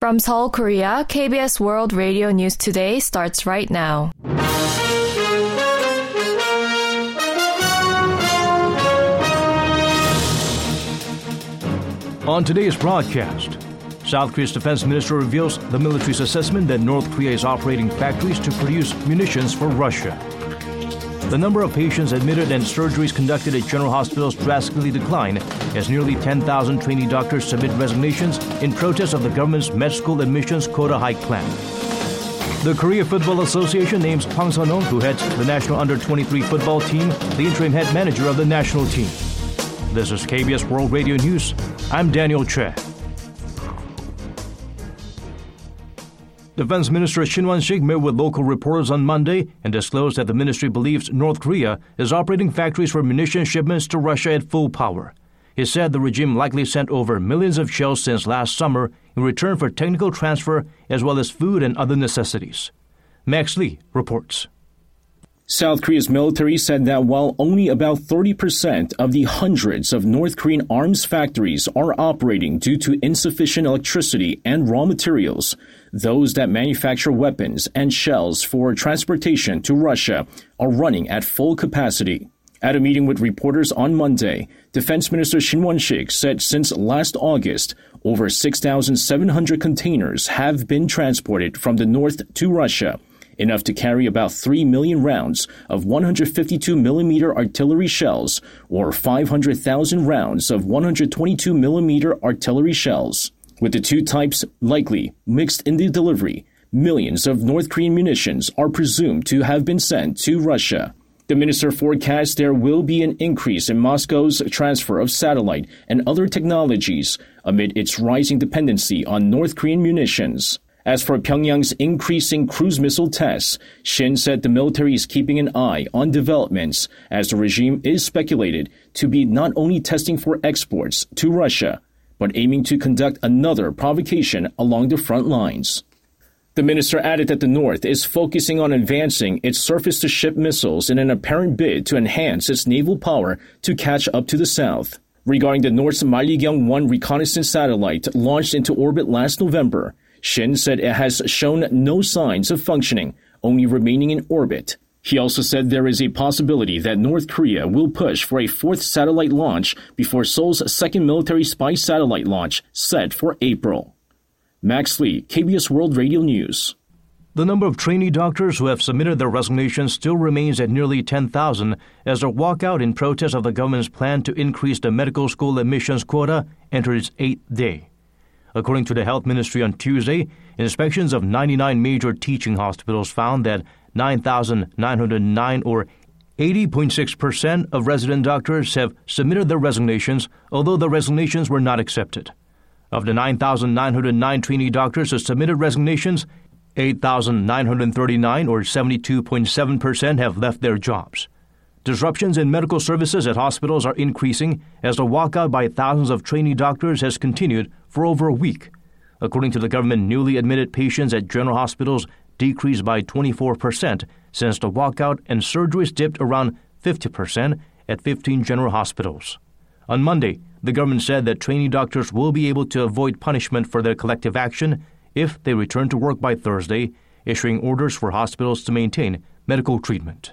From Seoul, Korea, KBS World Radio News Today starts right now. On today's broadcast, South Korea's defense minister reveals the military's assessment that North Korea is operating factories to produce munitions for Russia. The number of patients admitted and surgeries conducted at general hospitals drastically declined as nearly 10,000 trainee doctors submit resignations in protest of the government's med school admissions quota hike plan. The Korea Football Association names Hwang Sun-hong, who heads the national under-23 football team, the interim head manager of the national team. This is KBS World Radio News. I'm Daniel Che. Defense Minister Shin Won-sik met with local reporters on Monday and disclosed that the ministry believes North Korea is operating factories for munition shipments to Russia at full power. He said the regime likely sent over millions of shells since last summer in return for technical transfer as well as food and other necessities. Max Lee reports. South Korea's military said that while only about 30% of the hundreds of North Korean arms factories are operating due to insufficient electricity and raw materials, those that manufacture weapons and shells for transportation to Russia are running at full capacity. At a meeting with reporters on Monday, Defense Minister Shin Won-sik said since last August, over 6,700 containers have been transported from the north to Russia enough to carry about 3 million rounds of 152 millimeter artillery shells or 500,000 rounds of 122 millimeter artillery shells. With the two types likely mixed in the delivery, millions of North Korean munitions are presumed to have been sent to Russia. The minister forecasts there will be an increase in Moscow's transfer of satellite and other technologies amid its rising dependency on North Korean munitions. As for Pyongyang's increasing cruise missile tests, Shin said the military is keeping an eye on developments as the regime is speculated to be not only testing for exports to Russia, but aiming to conduct another provocation along the front lines. The minister added that the North is focusing on advancing its surface to ship missiles in an apparent bid to enhance its naval power to catch up to the South. Regarding the North's Malligyong 1 reconnaissance satellite launched into orbit last November, Shin said it has shown no signs of functioning, only remaining in orbit. He also said there is a possibility that North Korea will push for a fourth satellite launch before Seoul's second military spy satellite launch set for April. Max Lee, KBS World Radio News. The number of trainee doctors who have submitted their resignations still remains at nearly 10,000 as their walkout in protest of the government's plan to increase the medical school admissions quota enters its eighth day. According to the Health Ministry on Tuesday, inspections of 99 major teaching hospitals found that 9,909 or 80.6% of resident doctors have submitted their resignations, although the resignations were not accepted. Of the 9,909 trainee doctors who submitted resignations, 8,939 or 72.7% have left their jobs. Disruptions in medical services at hospitals are increasing as the walkout by thousands of trainee doctors has continued for over a week. According to the government, newly admitted patients at general hospitals decreased by 24% since the walkout, and surgeries dipped around 50% at 15 general hospitals. On Monday, the government said that trainee doctors will be able to avoid punishment for their collective action if they return to work by Thursday, issuing orders for hospitals to maintain medical treatment.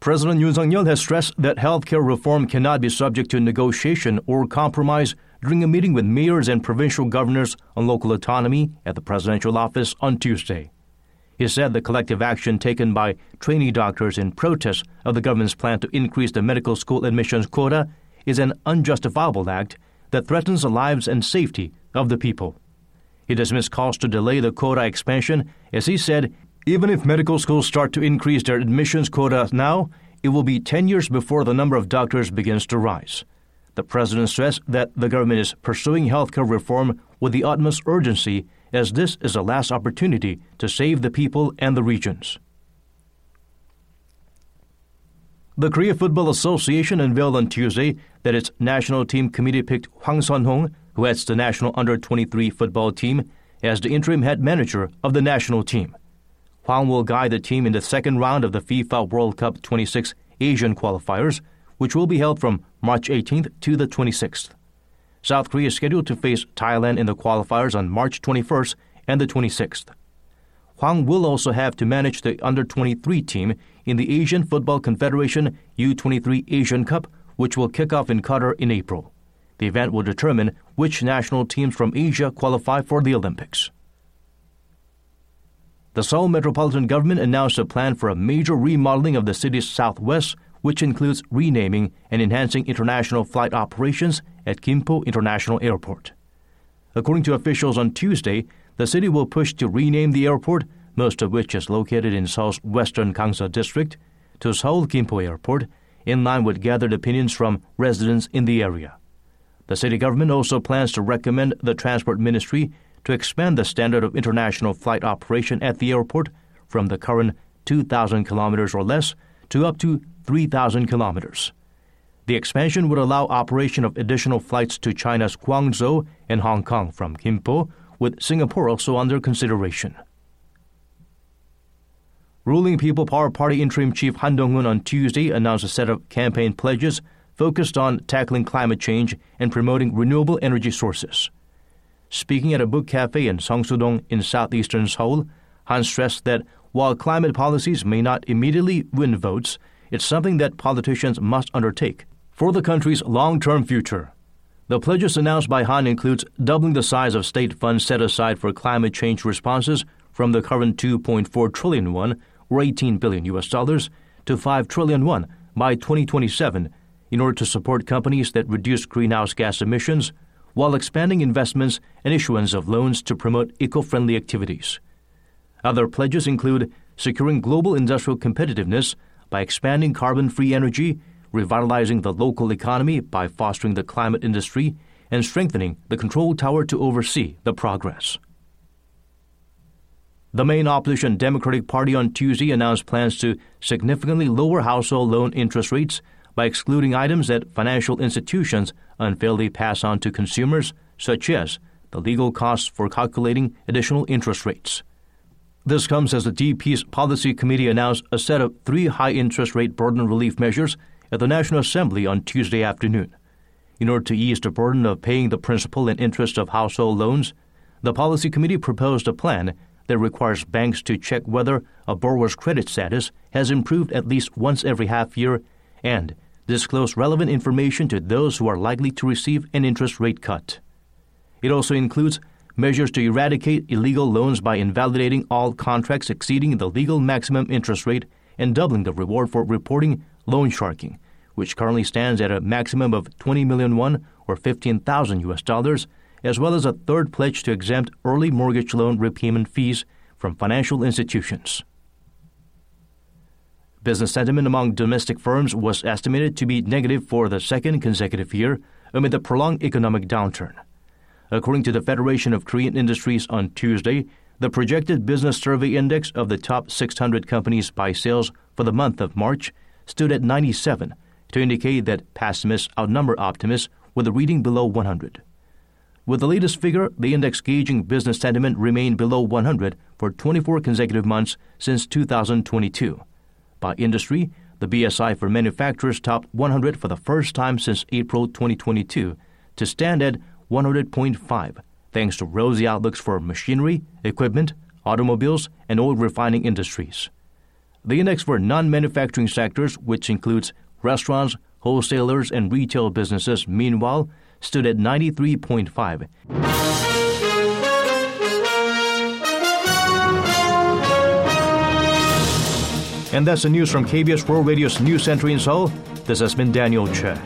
President Yoon Suk-yeol has stressed that healthcare reform cannot be subject to negotiation or compromise during a meeting with mayors and provincial governors on local autonomy at the presidential office on Tuesday. He said the collective action taken by trainee doctors in protest of the government's plan to increase the medical school admissions quota is an unjustifiable act that threatens the lives and safety of the people. He dismissed calls to delay the quota expansion as he said even if medical schools start to increase their admissions quota now, it will be 10 years before the number of doctors begins to rise. The president stressed that the government is pursuing healthcare reform with the utmost urgency as this is the last opportunity to save the people and the regions. The Korea Football Association unveiled on Tuesday that its national team committee picked Hwang Sun-hong, who heads the national under-23 football team, as the interim head manager of the national team. Hwang will guide the team in the second round of the FIFA World Cup 26 Asian qualifiers, which will be held from March 18th to the 26th. South Korea is scheduled to face Thailand in the qualifiers on March 21st and the 26th. Hwang will also have to manage the under 23 team in the Asian Football Confederation U23 Asian Cup, which will kick off in Qatar in April. The event will determine which national teams from Asia qualify for the Olympics. The Seoul metropolitan government announced a plan for a major remodeling of the city's southwest, which includes renaming and enhancing international flight operations at Gimpo International Airport. According to officials on Tuesday, the city will push to rename the airport, most of which is located in Seoul's western Gangseo district, to Seoul Gimpo Airport, in line with gathered opinions from residents in the area. The city government also plans to recommend the Transport Ministry to expand the standard of international flight operation at the airport from the current 2,000 kilometers or less to up to 3,000 kilometers. The expansion would allow operation of additional flights to China's Guangzhou and Hong Kong from Gimpo, with Singapore also under consideration. Ruling People Power Party interim chief Han Dong-hoon on Tuesday announced a set of campaign pledges focused on tackling climate change and promoting renewable energy sources. Speaking at a book cafe in Seongsu-dong in southeastern Seoul, Han stressed that while climate policies may not immediately win votes, it's something that politicians must undertake for the country's long-term future. The pledges announced by Han includes doubling the size of state funds set aside for climate change responses from the current 2.4 trillion won or 18 billion US dollars to 5 trillion won by 2027 in order to support companies that reduce greenhouse gas emissions while expanding investments and issuance of loans to promote eco friendly activities. Other pledges include securing global industrial competitiveness by expanding carbon free energy, revitalizing the local economy by fostering the climate industry, and strengthening the control tower to oversee the progress. The main opposition Democratic Party on Tuesday announced plans to significantly lower household loan interest rates by excluding items that financial institutions unfairly pass on to consumers, such as the legal costs for calculating additional interest rates. This comes as the DP's Policy Committee announced a set of three high interest rate burden relief measures at the National Assembly on Tuesday afternoon. In order to ease the burden of paying the principal and interest of household loans, the Policy Committee proposed a plan that requires banks to check whether a borrower's credit status has improved at least once every half year and disclose relevant information to those who are likely to receive an interest rate cut. It also includes measures to eradicate illegal loans by invalidating all contracts exceeding the legal maximum interest rate and doubling the reward for reporting loan sharking, which currently stands at a maximum of 20 million won or 15,000 US dollars, as well as a third pledge to exempt early mortgage loan repayment fees from financial institutions. Business sentiment among domestic firms was estimated to be negative for the second consecutive year amid the prolonged economic downturn. According to the Federation of Korean Industries on Tuesday, the projected business survey index of the top 600 companies by sales for the month of March stood at 97 to indicate that pessimists outnumber optimists with a reading below 100. With the latest figure, the index gauging business sentiment remained below 100 for 24 consecutive months since 2022. By industry, the BSI for manufacturers topped 100 for the first time since April 2022 to stand at 100.5, thanks to rosy outlooks for machinery, equipment, automobiles, and oil refining industries. The index for non manufacturing sectors, which includes restaurants, wholesalers, and retail businesses, meanwhile, stood at 93.5. And that's the news from KBS World Radio's News Center in Seoul. This has been Daniel Che.